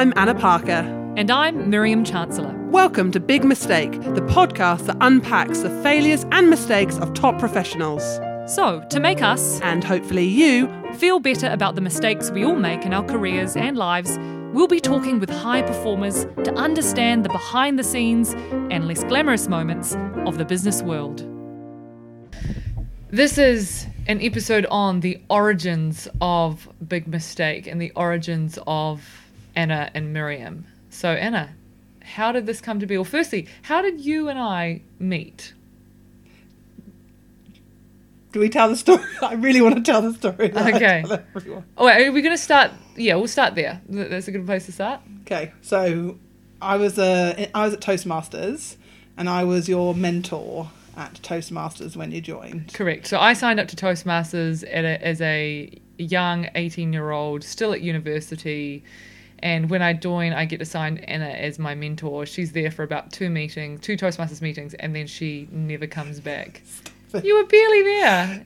I'm Anna Parker. And I'm Miriam Chancellor. Welcome to Big Mistake, the podcast that unpacks the failures and mistakes of top professionals. So, to make us, and hopefully you, feel better about the mistakes we all make in our careers and lives, we'll be talking with high performers to understand the behind the scenes and less glamorous moments of the business world. This is an episode on the origins of Big Mistake and the origins of Anna and Miriam. So, Anna, how did this come to be? Well, firstly, how did you and I meet? Do we tell the story? I really want to tell the story. Okay. Oh, wait, are we going to start? Yeah, we'll start there. That's a good place to start. Okay, so I was uh, I was at Toastmasters, and I was your mentor at Toastmasters when you joined. Correct. So I signed up to Toastmasters a, as a young 18 year old, still at university. And when I join, I get assigned Anna as my mentor. She's there for about two meetings, two Toastmasters meetings, and then she never comes back. You were barely there.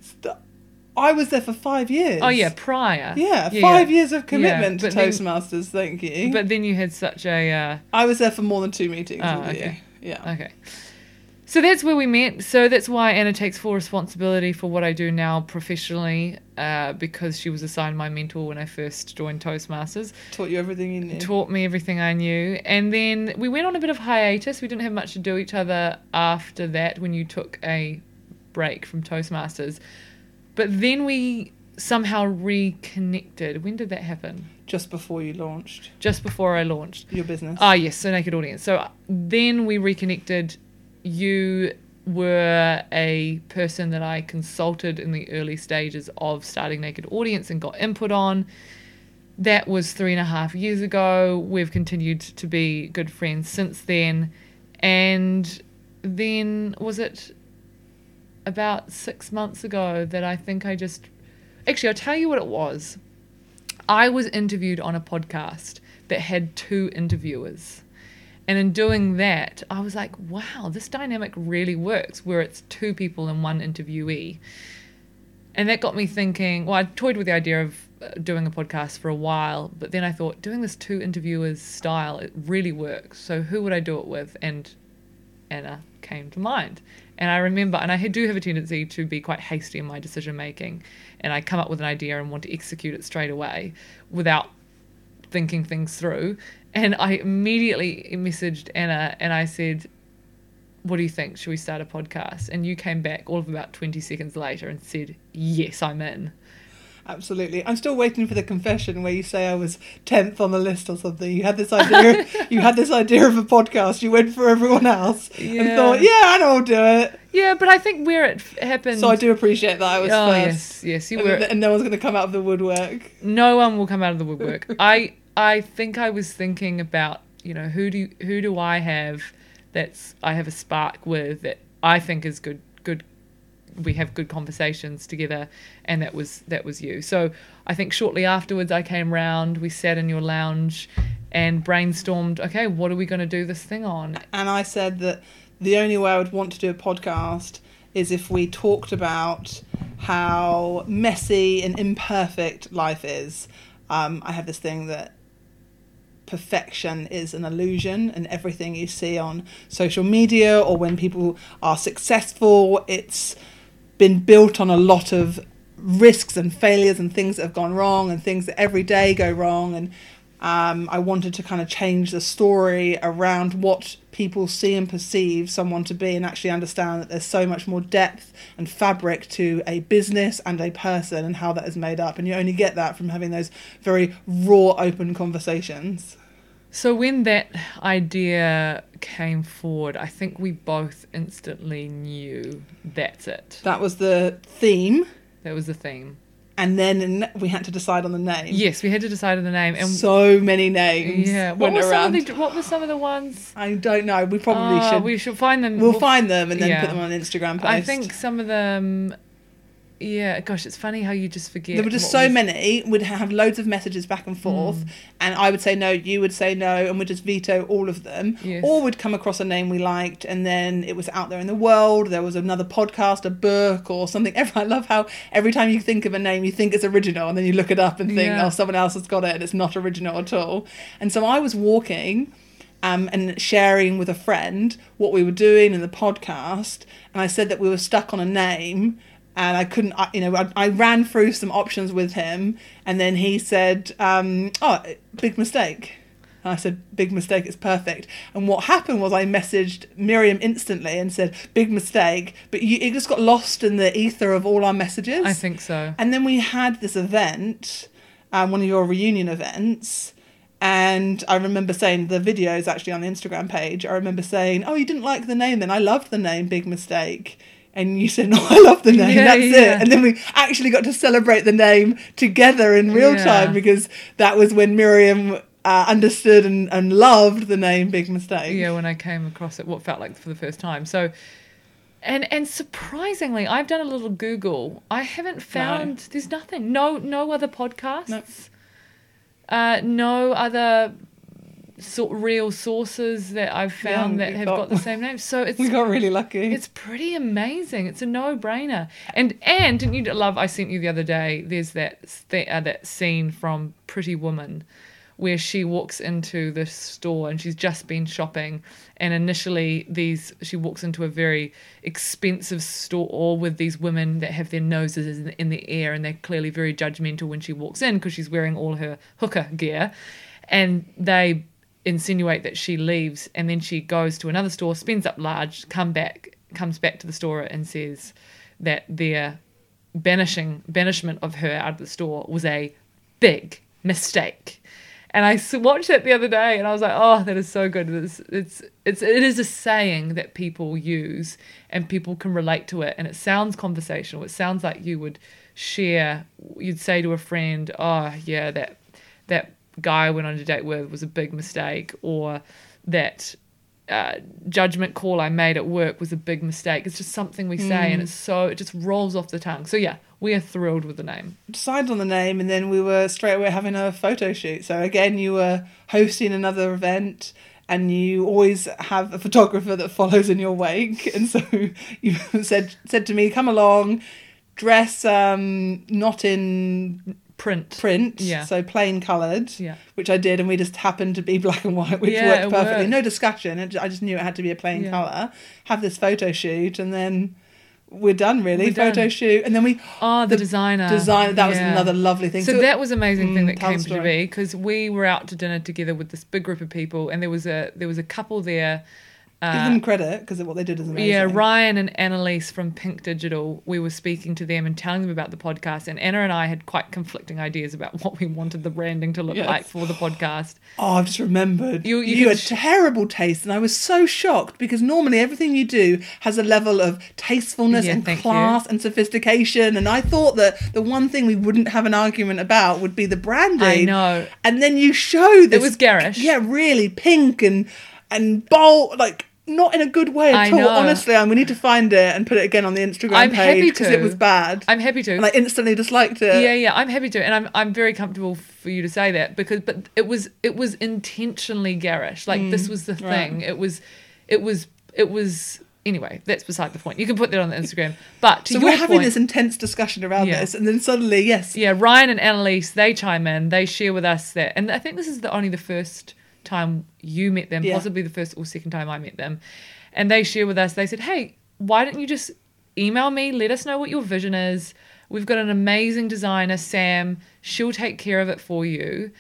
I was there for five years. Oh yeah, prior. Yeah, yeah five yeah. years of commitment yeah, to Toastmasters. Then, thank you. But then you had such a. Uh, I was there for more than two meetings. Oh, okay. You. Yeah. Okay. So that's where we met. So that's why Anna takes full responsibility for what I do now professionally, uh, because she was assigned my mentor when I first joined Toastmasters. Taught you everything you knew. Taught me everything I knew, and then we went on a bit of hiatus. We didn't have much to do each other after that. When you took a break from Toastmasters, but then we somehow reconnected. When did that happen? Just before you launched. Just before I launched your business. Ah, yes, so Naked Audience. So then we reconnected you were a person that I consulted in the early stages of starting Naked Audience and got input on. That was three and a half years ago. We've continued to be good friends since then. And then, was it about six months ago that I think I just. Actually, I'll tell you what it was. I was interviewed on a podcast that had two interviewers. And in doing that, I was like, wow, this dynamic really works where it's two people and one interviewee. And that got me thinking, well, I toyed with the idea of uh, doing a podcast for a while, but then I thought doing this two interviewers style, it really works. So who would I do it with? And Anna came to mind. And I remember, and I do have a tendency to be quite hasty in my decision making, and I come up with an idea and want to execute it straight away without thinking things through. And I immediately messaged Anna and I said, What do you think? Should we start a podcast? And you came back all of about 20 seconds later and said, Yes, I'm in. Absolutely. I'm still waiting for the confession where you say I was 10th on the list or something. You had this idea you had this idea of a podcast. You went for everyone else yeah. and thought, "Yeah, I know I'll do it." Yeah, but I think where it happened So I do appreciate that I was oh, first. yes, yes, you and were. And no one's going to come out of the woodwork. No one will come out of the woodwork. I I think I was thinking about, you know, who do who do I have that's I have a spark with that I think is good good we have good conversations together and that was that was you. So I think shortly afterwards I came round, we sat in your lounge and brainstormed, okay, what are we going to do this thing on? And I said that the only way I would want to do a podcast is if we talked about how messy and imperfect life is. Um, I have this thing that perfection is an illusion and everything you see on social media or when people are successful. It's been built on a lot of risks and failures and things that have gone wrong and things that every day go wrong and um, I wanted to kind of change the story around what people see and perceive someone to be and actually understand that there's so much more depth and fabric to a business and a person and how that is made up. And you only get that from having those very raw, open conversations. So when that idea came forward, I think we both instantly knew that's it. That was the theme. That was the theme and then we had to decide on the name. Yes, we had to decide on the name, and so many names. Yeah, what were around. some of the what were some of the ones? I don't know. We probably uh, should. We should find them. We'll, we'll find them and then yeah. put them on Instagram post. I think some of them. Yeah, gosh, it's funny how you just forget. There were just so was- many. We'd have loads of messages back and forth, Mm. and I would say no, you would say no, and we'd just veto all of them. Yes. Or we'd come across a name we liked, and then it was out there in the world. There was another podcast, a book, or something. I love how every time you think of a name, you think it's original, and then you look it up and think, Yeah. oh, someone else has got it, and it's not original at all. And so I was walking. Um, and sharing with a friend what we were doing in the podcast, and I said that we were stuck on a name, and I couldn't, you know, I, I ran through some options with him, and then he said, um, "Oh, big mistake." And I said, "Big mistake, it's perfect." And what happened was I messaged Miriam instantly and said, "Big mistake," but you, it just got lost in the ether of all our messages. I think so. And then we had this event, um, one of your reunion events. And I remember saying the video is actually on the Instagram page. I remember saying, "Oh, you didn't like the name? Then I loved the name. Big mistake." And you said, "No, I love the name. Yeah, That's yeah. it." And then we actually got to celebrate the name together in real Yeah. time because that was when Miriam uh, understood and, and loved the name Big Mistake. Yeah, when I came across it, what felt like for the first time. So, and and surprisingly, I've done a little Google. I haven't found. There's nothing. No, no other podcasts. No. Uh, no other sort real sources that I've found Yeah, that have got- got the same name. So it's We got really lucky. it's pretty amazing. It's a no-brainer. And and didn't you love? I sent you the other day. There's that th- uh, that scene from Pretty Woman, where she walks into the store and she's just been shopping, and initially these she walks into a very expensive store with these women that have their noses in, in the air and they're clearly very judgmental when she walks in because she's wearing all her hooker gear, and they insinuate that she leaves and then she goes to another store spends up large come back comes back to the store and says that their banishing banishment of her out of the store was a big mistake. And I watched it the other day and I was like oh that is so good. It's it's it's it is a saying that people use and people can relate to it and it sounds conversational. It sounds like you would share you'd say to a friend oh yeah that that guy I went on a date with was a big mistake, or that uh, judgment call I made at work was a big mistake. It's just something we say, and it's so it just rolls off the tongue. So yeah, we are thrilled with the name. decided on the name and then we were straight away having a photo shoot. So again, you were hosting another event and you always have a photographer that follows in your wake. And so you said said to me, "Come along, dress um, not in Print. print, Yeah. so plain coloured. Yeah. Which I did, and we just happened to be black and white, which Yeah, worked perfectly. worked. No discussion. I just knew it had to be a plain Yeah. colour. Have this photo shoot, and then we're done. Really, We're done. photo shoot, and then we Oh, the, The designer. design. That was another lovely thing. So, that was an amazing thing Mm, that came the to be because we were out to dinner together with this big group of people, and there was a there was a couple there. Give Uh, them credit because of what they did is amazing. Yeah, Ryan and Annalise from Pink Digital, we were speaking to them and telling them about the podcast. And Anna and I had quite conflicting ideas about what we wanted the branding to look Yes. like for the podcast. Oh, I've just remembered. You- You, you had sh- terrible taste, and I was so shocked because normally everything you do has a level of tastefulness Yeah, and thank class and sophistication. And I thought that the one thing we wouldn't have an argument about would be the branding. I know. And then you show this. It was garish. Yeah, really pink and and bold, like. Not in a good way at I all. know. Honestly, and we need to find it and put it again on the Instagram I'm page because it was bad. I'm happy to. and I instantly disliked it. yeah, yeah, I'm happy to, and I'm I'm very comfortable for you to say that because, but it was it was intentionally garish. Like this was the Mm, right. thing. It was, it was, it was. Anyway, that's beside the point. You can put that on the Instagram. But to So we're having point, this intense discussion around Yeah. this, and then suddenly, yes, yeah, Ryan and Annalise, they chime in. They share with us that, and I think this is the only the first time you met them, Yeah. possibly the first or second time I met them, and they share with us. They said, "Hey, why don't you just email me? Let us know what your vision is. We've got an amazing designer, Sam. She'll take care of it for you."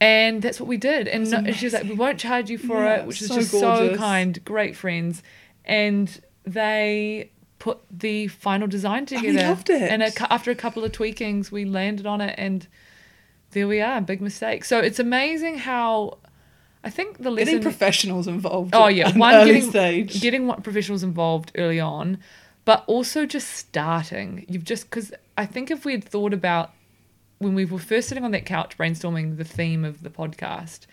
And that's what we did. And, no, she was like, "We won't charge you for Yeah, it," which is so just so kind. Great friends, and they put the final design oh, And together. we loved it. And a, after a couple of tweakings, we landed on it, and there we are. Big mistake. So it's amazing how I think the lesson. getting professionals involved. oh yeah, one early getting stage. getting what professionals involved early on, but also just starting. You've just because I think if we had thought about when we were first sitting on that couch brainstorming the theme of the podcast,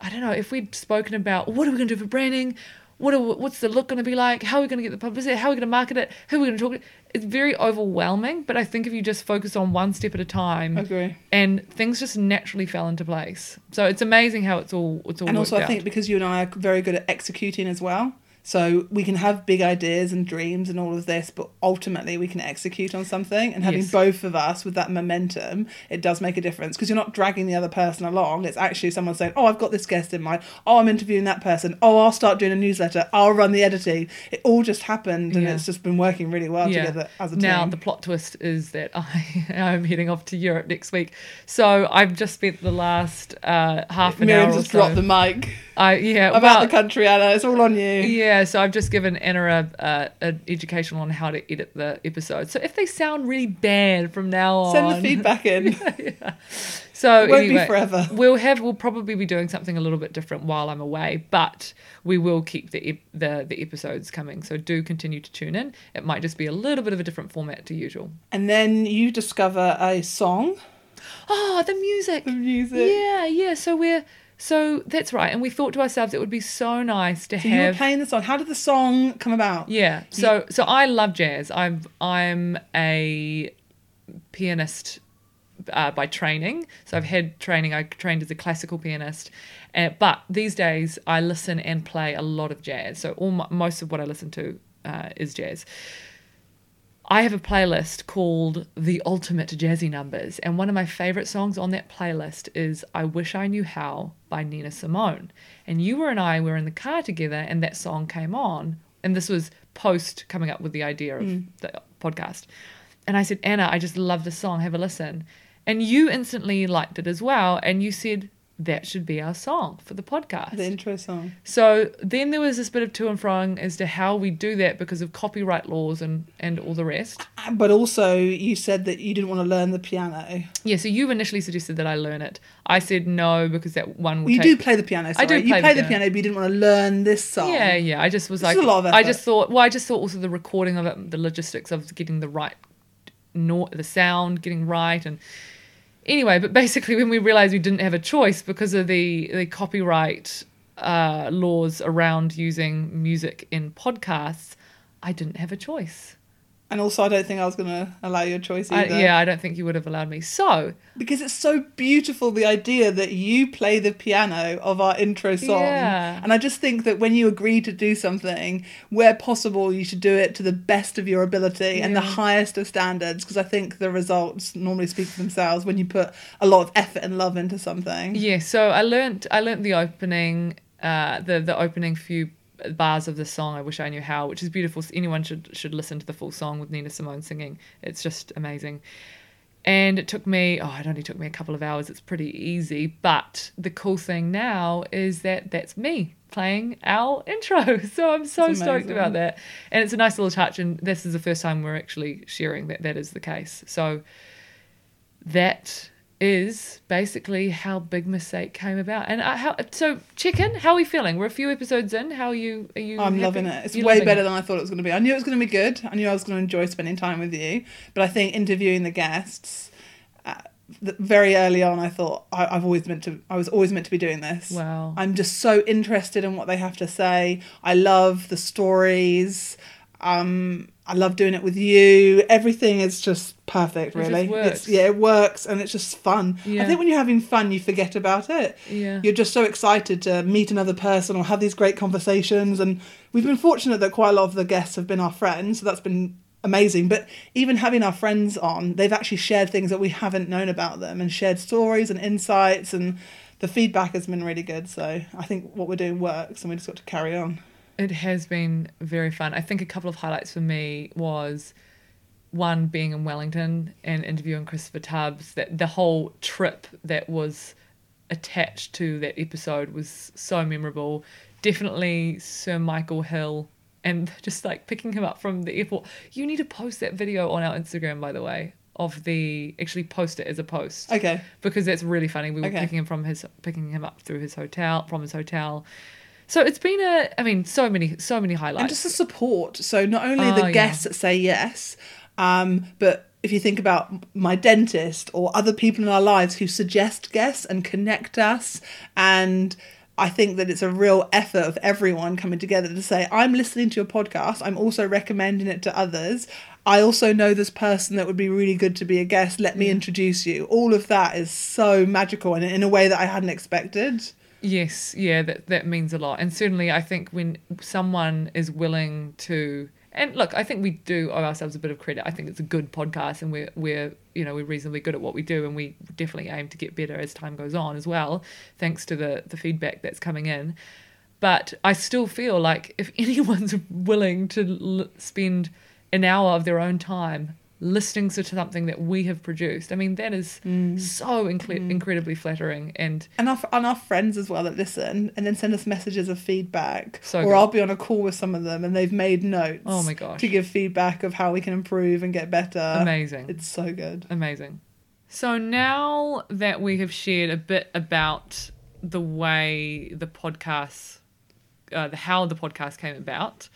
I don't know if we'd spoken about what are we going to do for branding. What are, what's the look going to be like? How are we going to get the publicity? How are we going to market it? Who are we going to talk to? It's very overwhelming, but I think if you just focus on one step at a time, Agree. and things just naturally fell into place. So it's amazing how it's all it's all And also, I think because you and I are very good at executing as well. So we can have big ideas and dreams and all of this, but ultimately we can execute on something. And having Yes. both of us with that momentum, it does make a difference because you're not dragging the other person along. It's actually someone saying, "Oh, I've got this guest in mind. Oh, I'm interviewing that person. Oh, I'll start doing a newsletter. I'll run the editing." It all just happened, and Yeah. it's just been working really well together as a team. now the plot twist is that I am heading off to Europe next week. So I've just spent the last uh, half an Miriam hour. just or so, dropped the mic I yeah about well, the country, Anna. It's all on you. Yeah, so I've just given Anna a, a, an education on how to edit the episode. So if they sound really bad from now on, Send the feedback in. yeah So It won't be forever. We'll have we'll probably be doing something a little bit different while I'm away, but we will keep the ep- the the episodes coming. So do continue to tune in. It might just be a little bit of a different format to usual. And then you discover a song, Oh, the music. the music. Yeah, yeah. So we're so that's right, and we thought to ourselves it would be so nice to have. So you were playing the song. How did the song come about? Yeah. So so I love jazz. I'm I'm a pianist uh, by training. So I've had training. I trained as a classical pianist, uh, but these days I listen and play a lot of jazz. So all my, most of what I listen to uh, is jazz. I have a playlist called The Ultimate Jazzy Numbers, and one of my favorite songs on that playlist is I Wish I Knew How by Nina Simone. And you were and I were in the car together, and that song came on, and this was post coming up with the idea of mm. the podcast. And I said, Anna, I just love this song, have a listen. And you instantly liked it as well, and you said, that should be our song for the podcast. The intro song. So then there was this bit of to and froing as to how we do that because of copyright laws and, and all the rest. Uh, but also, you said that you didn't want to learn the piano. Yeah, so you initially suggested that I learn it. I said no because that one would You take. do play the piano. Sorry. do You play play the the piano. piano, but you didn't want to learn this song. Yeah, yeah. I just was This is like, a lot of I just thought. Well, I just thought also the recording of it, the logistics of getting the right, no, the sound getting right, and anyway. But basically, when we realized we didn't have a choice because of the the copyright uh, laws around using music in podcasts, I didn't have a choice. And also, I don't think I was going to allow your choice I, either. yeah, I don't think you would have allowed me. So Because it's so beautiful, the idea that you play the piano of our intro song. Yeah. And I just think that when you agree to do something, where possible, you should do it to the best of your ability and the highest of standards. Because I think the results normally speak for themselves when you put a lot of effort and love into something. Yeah, so I learned, I learnt the opening uh the the opening few bars of the song I wish I knew how which is beautiful. Anyone should should listen to the full song with Nina Simone singing. It's just amazing. And it took me oh it only took me a couple of hours. It's pretty easy. But the cool thing now is that that's me playing our intro. So I'm so stoked about that. And it's a nice little touch. And this is the first time we're actually sharing that that is the case. So that is basically how Big Mistake came about. And uh, how so, chicken? How are we feeling? We're a few episodes in. How are you? Are you? I'm happy? loving it. It's You're way better it? than I thought it was going to be. I knew it was going to be good. I knew I was going to enjoy spending time with you. But I think interviewing the guests, uh, very early on, I thought I, I've always meant to. I was always meant to be doing this. Wow. I'm just so interested in what they have to say. I love the stories. Um, I love doing it with you. Everything is just perfect, It just really. works. It's, yeah, it works, and it's just fun. I think when you're having fun, you forget about it Yeah. you're just so excited to meet another person or have these great conversations and we've been fortunate that quite a lot of the guests have been our friends so that's been amazing but even having our friends on they've actually shared things that we haven't known about them and shared stories and insights and the feedback has been really good so i think what we're doing works and we just got to carry on It has been very fun. I think a couple of highlights for me was one being in Wellington and interviewing Christopher Tubbs. That the whole trip that was attached to that episode was so memorable. Definitely Sir Michael Hill and just like picking him up from the airport. You need to post that video on our Instagram, by the way, of the actually post it as a post okay because that's really funny. We were Okay. picking him from his picking him up through his hotel from his hotel. So it's been a I mean so many so many highlights. and just the support so not only Oh, the yeah. guests that say yes um, but if you think about my dentist or other people in our lives who suggest guests and connect us and I think that it's a real effort of everyone coming together to say, I'm listening to your podcast. I'm also recommending it to others. I also know this person that would be really good to be a guest. Let me introduce you. All of that is so magical and in a way that I hadn't expected. Yes, yeah, that that means a lot. And certainly I think when someone is willing to and look, I think we do owe ourselves a bit of credit. I think it's a good podcast and we're we're you know, we're reasonably good at what we do and we definitely aim to get better as time goes on as well, thanks to the the feedback that's coming in. But I still feel like if anyone's willing to l- spend an hour of their own time listening to something that we have produced. I mean, that is so incre- incredibly flattering. And And our, and our friends as well that listen and then send us messages of feedback. So or good. I'll be on a call with some of them and they've made notes. Oh my gosh. To give feedback of how we can improve and get better. amazing. It's so good. Amazing. So now that we have shared a bit about the way the podcast, uh, the how the podcast came about,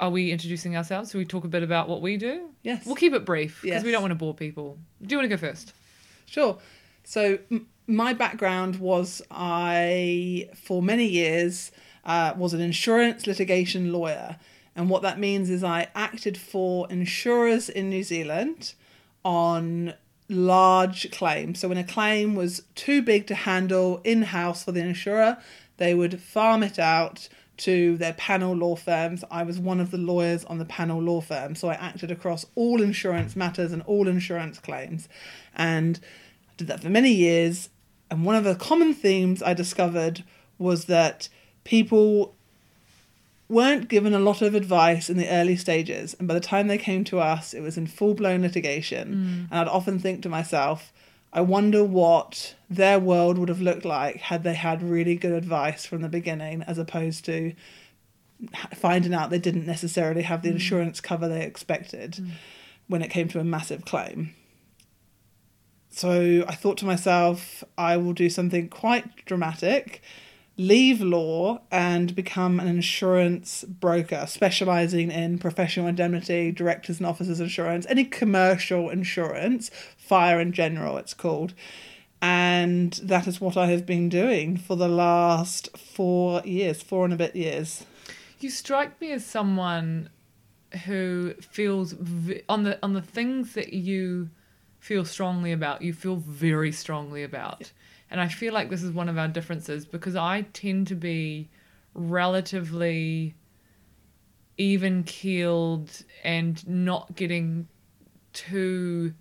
are we introducing ourselves? Should we talk a bit about what we do? Yes. We'll keep it brief because Yes. we don't want to bore people. Do you want to go first? Sure. So m- my background was I, for many years, uh, was an insurance litigation lawyer, and what that means is I acted for insurers in New Zealand on large claims. So when a claim was too big to handle in house for the insurer, they would farm it out to their panel law firms. I was one of the lawyers on the panel law firm, so I acted across all insurance matters and all insurance claims. And I did that for many years. And one of the common themes I discovered was that people weren't given a lot of advice in the early stages. And by the time they came to us, it was in full blown litigation. Mm. And I'd often think to myself, I wonder what their world would have looked like had they had really good advice from the beginning, as opposed to finding out they didn't necessarily have the mm. insurance cover they expected mm. when it came to a massive claim. So I thought to myself, I will do something quite dramatic, leave law and become an insurance broker, specializing in professional indemnity, directors and officers insurance, any commercial insurance, fire in general, it's called. And that is what I have been doing for the last four years, four and a bit years. You strike me as someone who feels v- on the on the things that you feel strongly about. You feel very strongly about, and I feel like this is one of our differences because I tend to be relatively even keeled and not getting too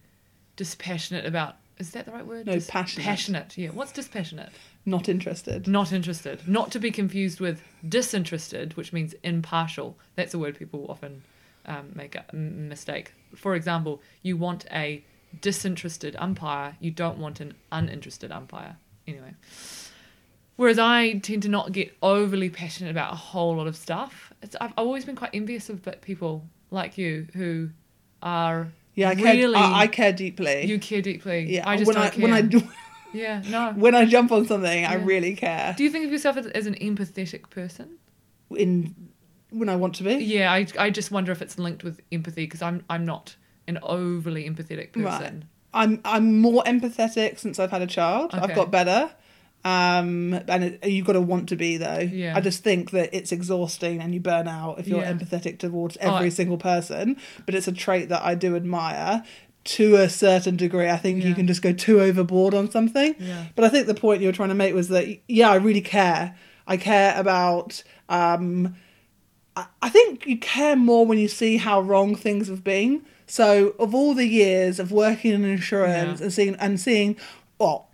dispassionate about. Is that the right word? No, passionate. Passionate. Yeah. What's dispassionate? Not interested. Not interested. Not to be confused with disinterested, which means impartial. That's a word people often um, make a mistake. For example, you want a disinterested umpire, you don't want an uninterested umpire. Anyway. Whereas I tend to not get overly passionate about a whole lot of stuff. It's, I've, always been quite envious of people like you who are Yeah, I care. really I, I care deeply. you care deeply. yeah, I just when I care. when I do, yeah, no. when I jump on something, I really care. Do you think of yourself as, as an empathetic person? In when I want to be. Yeah, I, I just wonder if it's linked with empathy because I'm I'm not an overly empathetic person. Right. I'm I'm more empathetic since I've had a child. I've got better. Um, and it, you've got to want to be though. Yeah. I just think that it's exhausting and you burn out if you're Yeah. empathetic towards Oh, every I- single person. But it's a trait that I do admire to a certain degree. I think you can just go too overboard on something. Yeah. But I think the point you were trying to make was that yeah, I really care. I care about. Um, I, I think you care more when you see how wrong things have been. So of all the years of working in insurance Yeah. and seeing and seeing, well,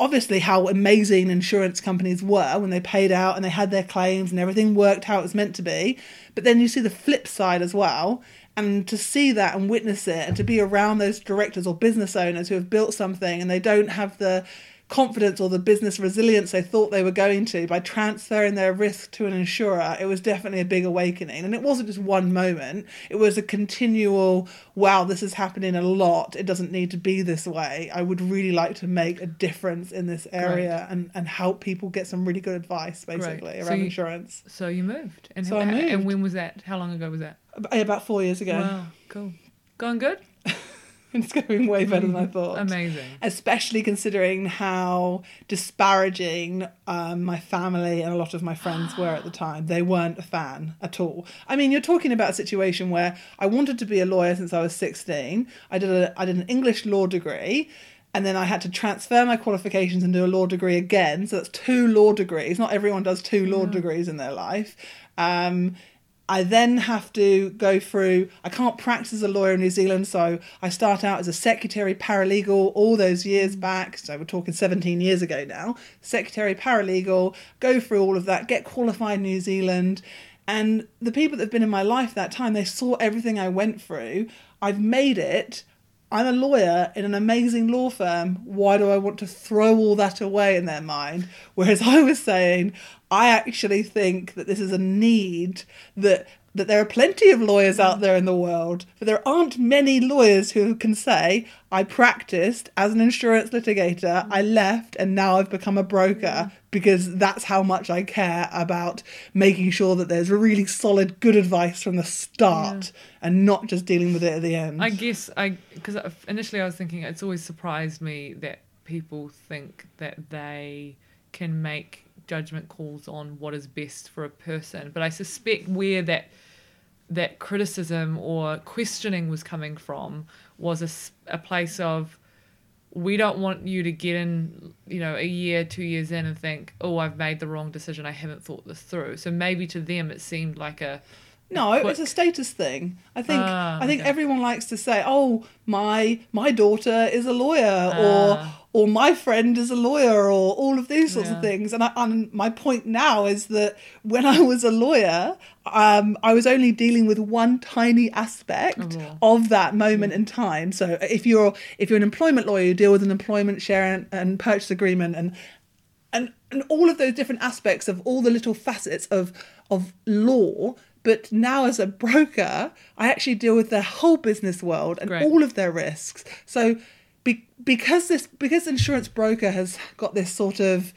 obviously how amazing insurance companies were when they paid out and they had their claims and everything worked how it was meant to be. But then you see the flip side as well. And to see that and witness it and to be around those directors or business owners who have built something and they don't have the confidence or the business resilience they thought they were going to by transferring their risk to an insurer, it was definitely a big awakening. And it wasn't just one moment, it was a continual, wow, this is happening a lot. It doesn't need to be this way. I would really like to make a difference in this area and, and help people get some really good advice, basically, Great. So around you- insurance. So you moved, and So I and- And when was that? How long ago was that? About four years ago. Wow, cool. Going good. it's going way better than I thought. Amazing. Especially considering how disparaging um, my family and a lot of my friends were at the time. They weren't a fan at all. I mean, you're talking about a situation where I wanted to be a lawyer since I was 16. I did a I did an English law degree. And then I had to transfer my qualifications and do a law degree again. So that's two law degrees. Not everyone does two law degrees in their life. Um, I then have to go through, I can't practice as a lawyer in New Zealand, so I start out as a secretary paralegal all those years mm. back. So we're talking 17 years ago now. Secretary paralegal, go through all of that, get qualified in New Zealand. And the people that have been in my life that time, they saw everything I went through. I've made it. I'm a lawyer in an amazing law firm. Why do I want to throw all that away in their mind? Whereas I was saying, I actually think that this is a need that that there are plenty of lawyers out mm. there in the world, but there aren't many lawyers who can say, I practiced as an insurance litigator, mm. I left, and now I've become a broker mm. because that's how much I care about making sure that there's really solid, good advice from the start and not just dealing with it at the end. I guess I because initially I was thinking it's always surprised me that people think that they can make judgment calls on what is best for a person, but I suspect where that that criticism or questioning was coming from was a, a place of we don't want you to get in you know a year two years in and think oh i've made the wrong decision. I haven't thought this through so maybe to them it seemed like a No, it's quick- a status thing. I think Ah, I think okay. everyone likes to say, "Oh, my my daughter is a lawyer," Ah. or "or my friend is a lawyer," or all of these sorts Yeah. of things. And I, and my point now is that when I was a lawyer, um, I was only dealing with one tiny aspect Of that moment in time. So if you're if you're an employment lawyer, you deal with an employment share and, and purchase agreement and and and all of those different aspects of all the little facets of of law but now as a broker i actually deal with their whole business world and Great. all of their risks so be, because this because insurance broker has got this sort of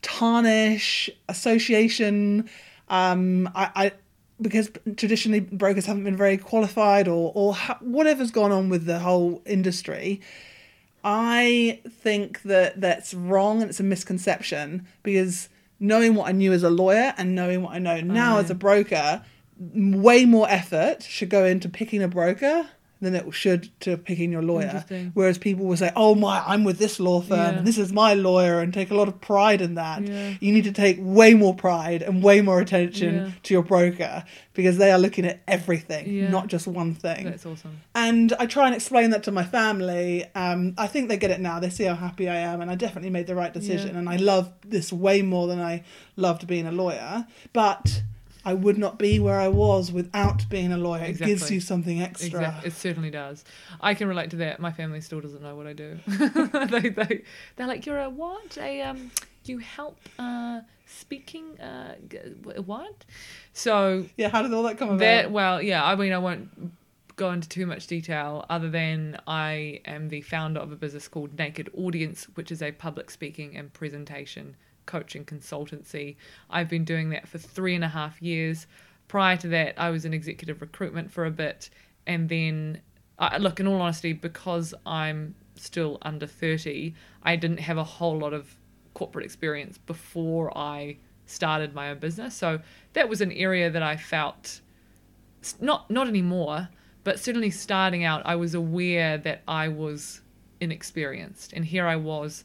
tarnish association um i, I because traditionally brokers haven't been very qualified or or ha- whatever's gone on with the whole industry I think that that's wrong and it's a misconception because knowing what I knew as a lawyer and knowing what I know now as a broker, way more effort should go into picking a broker than it should to picking your lawyer. Whereas people will say, "Oh my, I'm with this law firm Yeah. and this is my lawyer," and take a lot of pride in that. Yeah. You need to take way more pride and way more attention Yeah. to your broker because they are looking at everything, not just one thing that's awesome and I try and explain that to my family. Um, I think they get it now. They see how happy I am, and I definitely made the right decision. And I love this way more than I loved being a lawyer. But I would not be where I was without being a lawyer. It gives you something extra. Exactly. It certainly does. I can relate to that. My family still doesn't know what I do. they they they're like, you're a what? A um, you help uh speaking uh what? So Yeah, how did all that come about? that well, yeah. I mean, I won't go into too much detail other than I am the founder of a business called Naked Audience, which is a public speaking and presentation coaching consultancy. I've been doing that for three and a half years. Prior to that, I was in executive recruitment for a bit, and then look, in all honesty, because I'm still under 30, I didn't have a whole lot of corporate experience before I started my own business. So that was an area that I felt not not anymore, but certainly starting out, I was aware that I was inexperienced, and here I was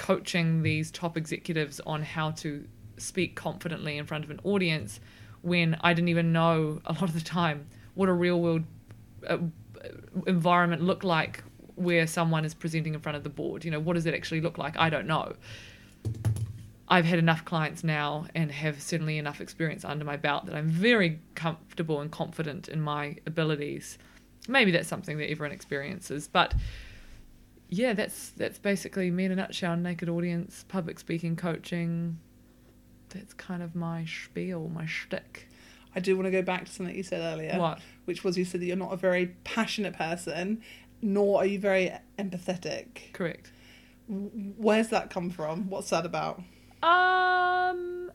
coaching these top executives on how to speak confidently in front of an audience when I didn't even know a lot of the time what a real world uh, environment looked like where someone is presenting in front of the board. You know, what does it actually look like? I don't know. I've had enough clients now and have certainly enough experience under my belt that I'm very comfortable and confident in my abilities. Maybe that's something that everyone experiences, but yeah, that's that's basically me in a nutshell. Naked audience, public speaking, coaching. That's kind of my spiel, my shtick. I do want to go back to something you said earlier. What? Which was you said that you're not a very passionate person, nor are you very empathetic. Correct. Where's that come from? What's that about? Um,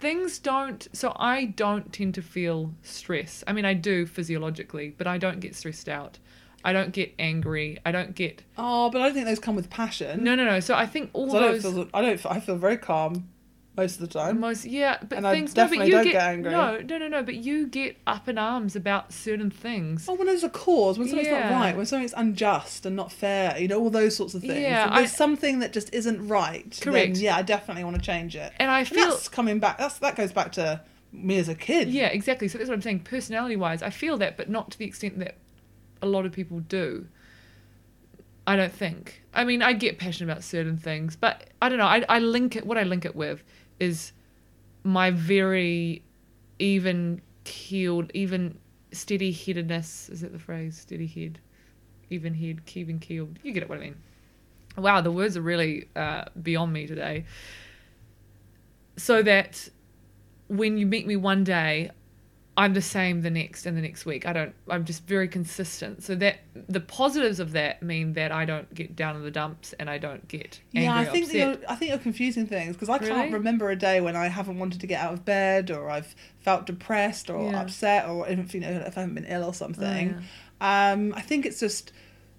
things don't. So I don't tend to feel stress. I mean, I do physiologically, but I don't get stressed out. I don't get angry. I don't get Oh, but I don't think those come with passion. no, no, no. So I think all I don't those feel. I don't. I feel very calm most of the time. most yeah, but And I things no, but definitely you don't get, get angry. no, no, no, no. But you get up in arms about certain things. Oh, when there's a cause, when something's Yeah. not right, when something's unjust and not fair, you know, all those sorts of things. Yeah, If there's I- something that just isn't right. Correct. Then, yeah, I definitely want to change it. And I And feel that's coming back. That's that goes back to me as a kid. Yeah, exactly. So that's what I'm saying. Personality wise, I feel that, but not to the extent that a lot of people do. I don't think. I mean, I get passionate about certain things, but I don't know. I, I link it, what I link it with is my very even keeled, even steady headedness. Is that the phrase? Steady head, even head, even keeled. You get it what I mean. Wow, the words are really uh, beyond me today. So that when you meet me one day, I'm the same the next and the next week. I don't. I'm just very consistent. So that the positives of that mean that I don't get down in the dumps and I don't get angry. Yeah, I think that upset. you're, I think you're confusing things because I Really? can't remember a day when I haven't wanted to get out of bed or I've felt depressed or Yeah. upset or if you know if I haven't been ill or Oh, something. Um, I think it's just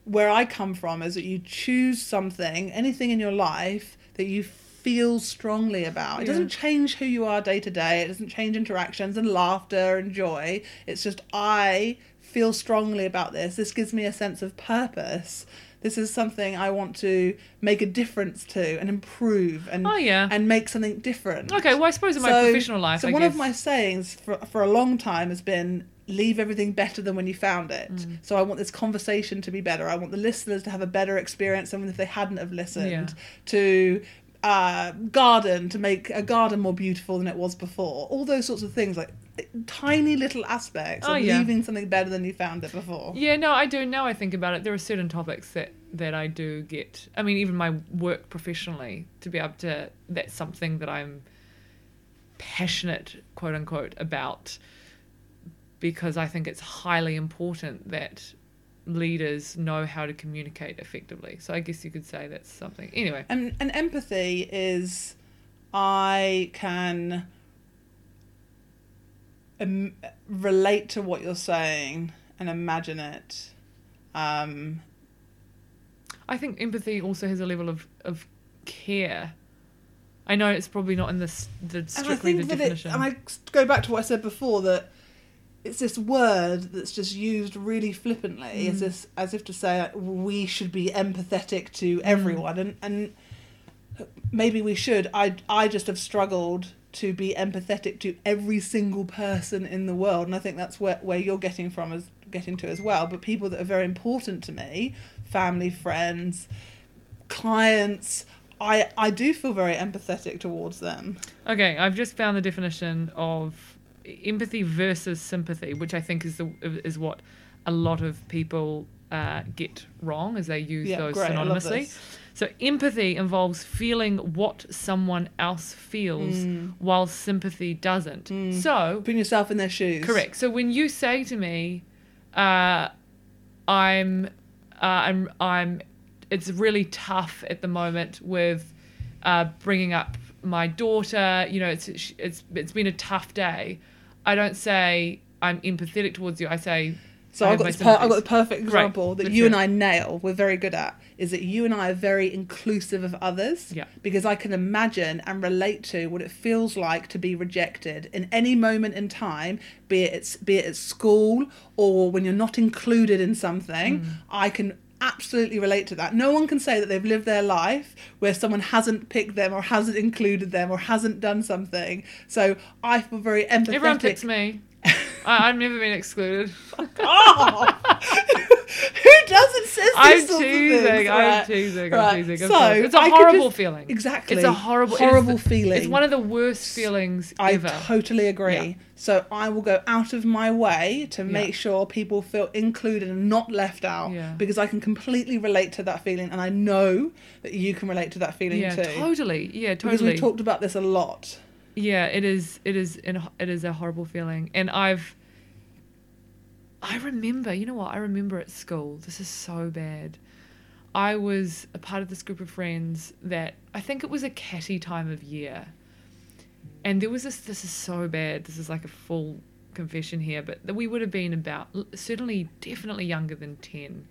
where I come from is that you choose something, anything in your life that you feel strongly about. It Yeah. doesn't change who you are day to day. It doesn't change interactions and laughter and joy. It's just I feel strongly about this. This gives me a sense of purpose. This is something I want to make a difference to and improve and Oh yeah. and make something different. Okay. Well, I suppose in my So- professional life, So I one guess. of my sayings for for a long time has been leave everything better than when you found it. Mm. So I want this conversation to be better. I want the listeners to have a better experience than if they hadn't have listened. Yeah. To uh, garden to make a garden more beautiful than it was before. All those sorts of things, like tiny little aspects Oh, of yeah. leaving something better than you found it before. Yeah, no, I do. Now I think about it, there are certain topics that that I do get. I mean, even my work professionally, to be able to, that's something that I'm passionate, quote unquote, about, because I think it's highly important that leaders know how to communicate effectively. So I guess you could say that's something. Anyway, And and empathy is I can um, relate to what you're saying and imagine it. Um, I think empathy also has a level of of care. I know it's probably not in this the strictly the that it, definition. and I go back to what I said before that it's this word that's just used really flippantly as Mm. this as if to say like, we should be empathetic to Mm. everyone. And and maybe we should. I I just have struggled to be empathetic to every single person in the world. And I think that's where where you're getting from as getting to as well. But people that are very important to me family friends clients I I do feel very empathetic towards them. Okay, I've just found the definition of empathy versus sympathy, which I think is the is what a lot of people uh, get wrong as they use Yeah, those great, synonymously. So empathy involves feeling what someone else feels, Mm. while sympathy doesn't. Mm. So putting yourself in their shoes Correct. So when you say to me, uh, "I'm, uh, I'm, I'm," it's really tough at the moment with uh, bringing up my daughter. You know, it's it's it's been a tough day. I don't say I'm empathetic towards you. I say. So I I've got, this per- I've got the perfect example that Let's you and. I nail. We're very good at is that you and I are very inclusive of others. Yeah. Because I can imagine and relate to what it feels like to be rejected in any moment in time, be it it's, be it at school or when you're not included in something. Mm. I can absolutely relate to that. No one can say that they've lived their life where someone hasn't picked them or hasn't included them or hasn't done something. So I feel very empathetic. Everyone picks me. I, I've never been excluded. Oh! Who doesn't say these I'm sorts of teasing. things? I'm teasing. Right. I'm teasing. of So, it's a I horrible just- feeling. Exactly. It's a horrible, horrible the- feeling. It's one of the worst feelings I ever. totally agree. Yeah. So I will go out of my way to Yeah. make sure people feel included and not left out Yeah. because I can completely relate to that feeling and I know that you can relate to that feeling yeah, too. totally. Yeah, Totally. Because we've talked about this a lot. yeah, It is. It is. It is a horrible feeling, and I've. I remember. You know what? I remember at school. This is so bad. I was a part of this group of friends that I think it was a catty time of year, and there was this. This is so bad. This is like a full confession here, but that we would have been about certainly, definitely younger than 10.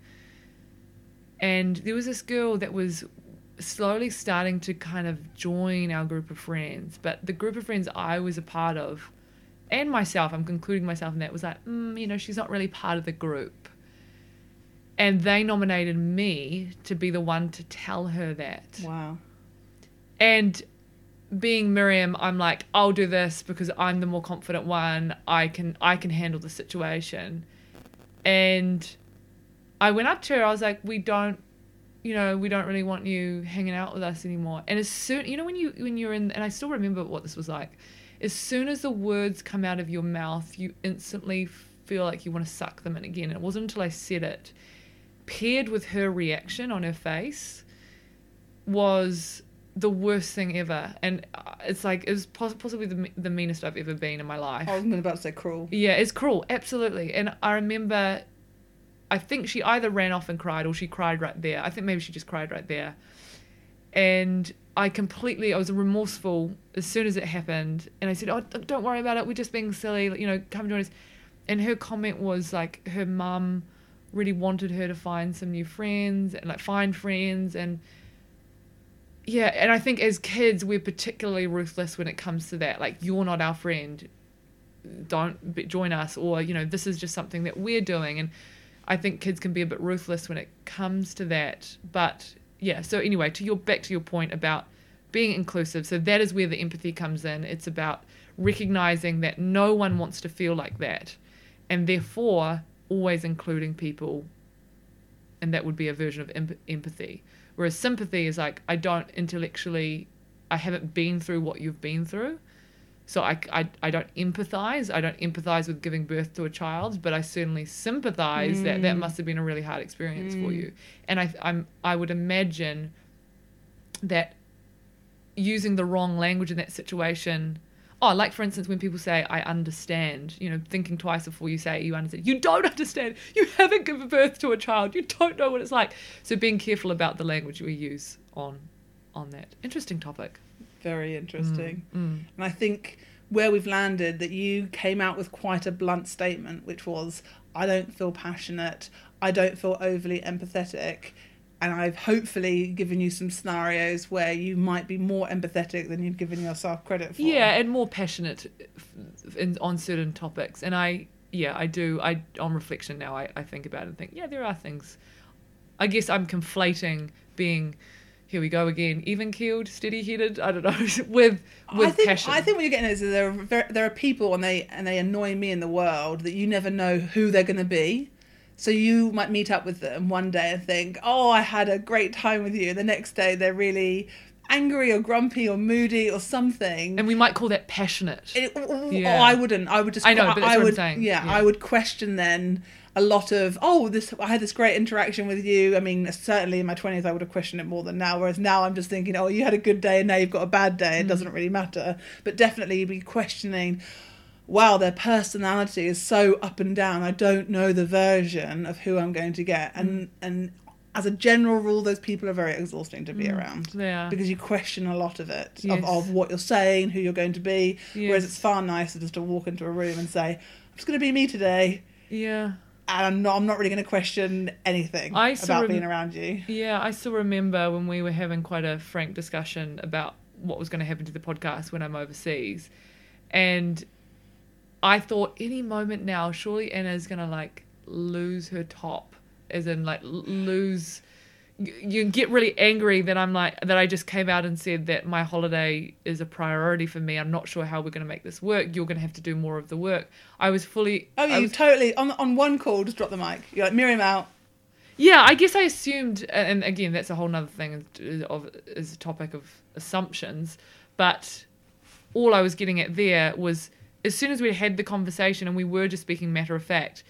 And there was this girl that was slowly starting to kind of join our group of friends. But the group of friends I was a part of, and myself, I'm concluding myself in that, was like, mm, you know, she's not really part of the group. And they nominated me to be the one to tell her that. Wow. And being Miriam, I'm like, I'll do this because I'm the more confident one. I can I can handle the situation. And I went up to her, I was like, We don't you know, we don't really want you hanging out with us anymore. And as soon you know when you when you're in and I still remember what this was like. As soon as the words come out of your mouth, you instantly feel like you want to suck them in again. And it wasn't until I said it, paired with her reaction on her face, was the worst thing ever. And uh, it's like, it was poss- possibly the, the meanest I've ever been in my life. I was about to say cruel. Yeah, it's cruel, absolutely. And I remember, I think she either ran off and cried or she cried right there. I think maybe she just cried right there. And I completely, I was remorseful as soon as it happened. And I said, Oh, don't worry about it. We're just being silly. You know, come join us. And her comment was like, her mum really wanted her to find some new friends and like find friends. And yeah, and I think as kids, we're particularly ruthless when it comes to that. Like, you're not our friend. Don't join us. Or, you know, this is just something that we're doing. And I think kids can be a bit ruthless when it comes to that. But yeah, so anyway, to your back to your point about being inclusive. So that is where the empathy comes in. It's about recognizing that no one wants to feel like that. And therefore, always including people. And that would be a version of em- empathy. Whereas sympathy is like, I don't intellectually, I haven't been through what you've been through. So I, I, I don't empathize. I don't empathize with giving birth to a child, but I certainly sympathize mm. that that must have been a really hard experience mm. for you. And I, I'm, I would imagine that using the wrong language in that situation oh, like for instance, when people say, I understand, you know, thinking twice before you say you understand. You don't understand. You haven't given birth to a child. You don't know what it's like. So being careful about the language we use on on that. Interesting topic. Very interesting. Mm, mm. And I think where we've landed that you came out with quite a blunt statement, which was, I don't feel passionate. I don't feel overly empathetic and I've hopefully given you some scenarios where you might be more empathetic than you've given yourself credit for. Yeah, and more passionate in, on certain topics. And I, yeah, I do. I on reflection now, I, I think about it and think, yeah, there are things. I guess I'm conflating being. Here we go again. Even keeled, steady headed. I don't know with with I think, passion. I think what you're getting is there are there are people and they and they annoy me in the world that you never know who they're going to be. So you might meet up with them one day and think, "Oh, I had a great time with you." The next day they're really angry or grumpy or moody or something. And we might call that passionate. It, yeah. I wouldn't. I would just. I know, but I what would. Yeah, Yeah. I would question then a lot of oh this I had this great interaction with you. I mean certainly in my twenties I would have questioned it more than now. Whereas now I'm just thinking oh you had a good day and now you've got a bad day. It Mm. doesn't really matter. But definitely you'd be questioning. Wow, their personality is so up and down. I don't know the version of who I'm going to get, and Mm. and as a general rule, those people are very exhausting to be Mm. around Yeah. because you question a lot of it Yes. of, of what you're saying, who you're going to be. Whereas it's far nicer just to walk into a room and say, "I'm just going to be me today," Yeah. And I'm not. I'm not really going to question anything I about rem- being around you. Yeah, I still remember when we were having quite a frank discussion about what was going to happen to the podcast when I'm overseas. And I thought any moment now, surely Anna's going to like lose her top, as in like lose. You get really angry that I'm like, that I just came out and said that my holiday is a priority for me. I'm not sure how we're going to make this work. You're going to have to do more of the work. I was fully. Oh, you was totally on on one call just drop the mic. You're like Miriam out. Yeah, I guess I assumed, and again, that's a whole nother thing of is a topic of assumptions. But all I was getting at there was, as soon as we had the conversation and we were just speaking matter of fact,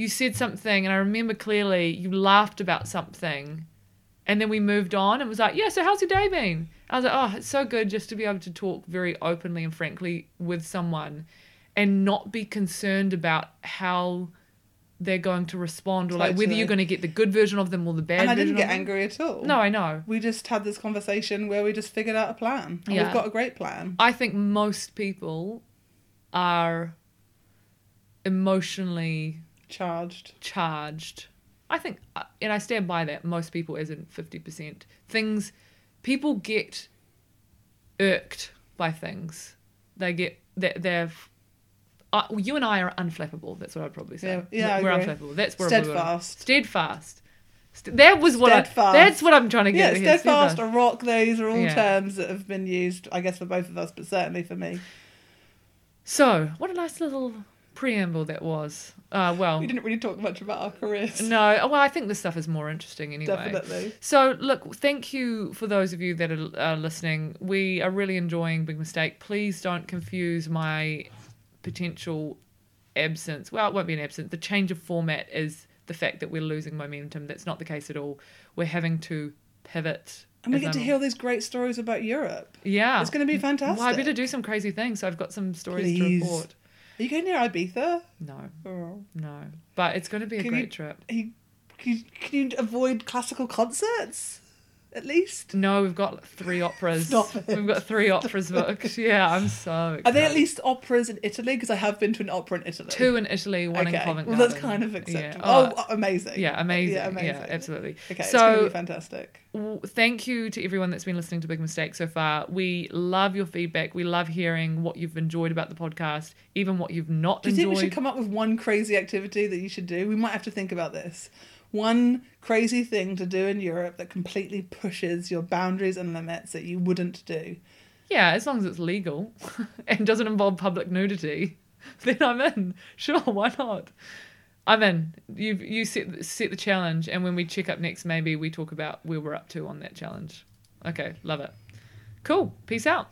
you said something, and I remember clearly you laughed about something, and then we moved on and was like, yeah. So how's your day been? I was like, oh, it's so good just to be able to talk very openly and frankly with someone, and not be concerned about how they're going to respond or like whether you're going to get the good version of them or the bad and I didn't get angry at all. No, I know. we just had this conversation where we just figured out a plan. And Yeah. we've got a great plan. I think most people are emotionally Charged. charged. I think, uh, and I stand by that. Most people isn't fifty percent. Things, people get irked by things. They get they, they're. Uh, you and I are unflappable. That's what I'd probably say. Yeah, yeah, we're unflappable. That's where I'm Steadfast. Steadfast. St- that was what. I, that's what I'm trying to get. Yeah, here, steadfast or rock, those are all Yeah. terms that have been used, I guess, for both of us, but certainly for me. So, what a nice little preamble that was. Uh, well, We didn't really talk much about our careers. no. Well, I think this stuff is more interesting anyway. Definitely. So, look, thank you for those of you that are uh, listening. We are really enjoying Big Mistake. Please don't confuse my potential absence. Well, it won't be an absence. The change of format is the fact that we're losing momentum. That's not the case at all. We're having to pivot. And we get to I'm- hear all these great stories about Europe. Yeah. It's going to be fantastic. Well, I better do some crazy things. So I've got some stories Please. to report. Are you going near Ibiza? No, Or no. But it's going to be a Can great you- trip. are you, can, you, can you avoid classical concerts? At least? No, we've got three operas. Stop it. We've got three operas booked. Yeah, I'm so excited. Are they at least operas in Italy? Because I have been to an opera in Italy. Two in Italy, one in okay. Covent Well, that's kind of Yeah. Oh, Oh, uh, amazing. yeah, amazing. Yeah, Yeah, absolutely. Okay, it's going to so, be fantastic. w- thank you to everyone that's been listening to Big Mistake so far. We love your feedback. We love hearing what you've enjoyed about the podcast, even what you've not Do you enjoyed. think we should come up with one crazy activity that you should do? We might have to think about this. One crazy thing to do in Europe that completely pushes your boundaries and limits that you wouldn't do. yeah, as long as it's legal and doesn't involve public nudity, then I'm in. Sure, why not? I'm in. You you set set the challenge, and when we check up next, maybe we talk about where we're up to on that challenge. Okay, love it. Cool. Peace out.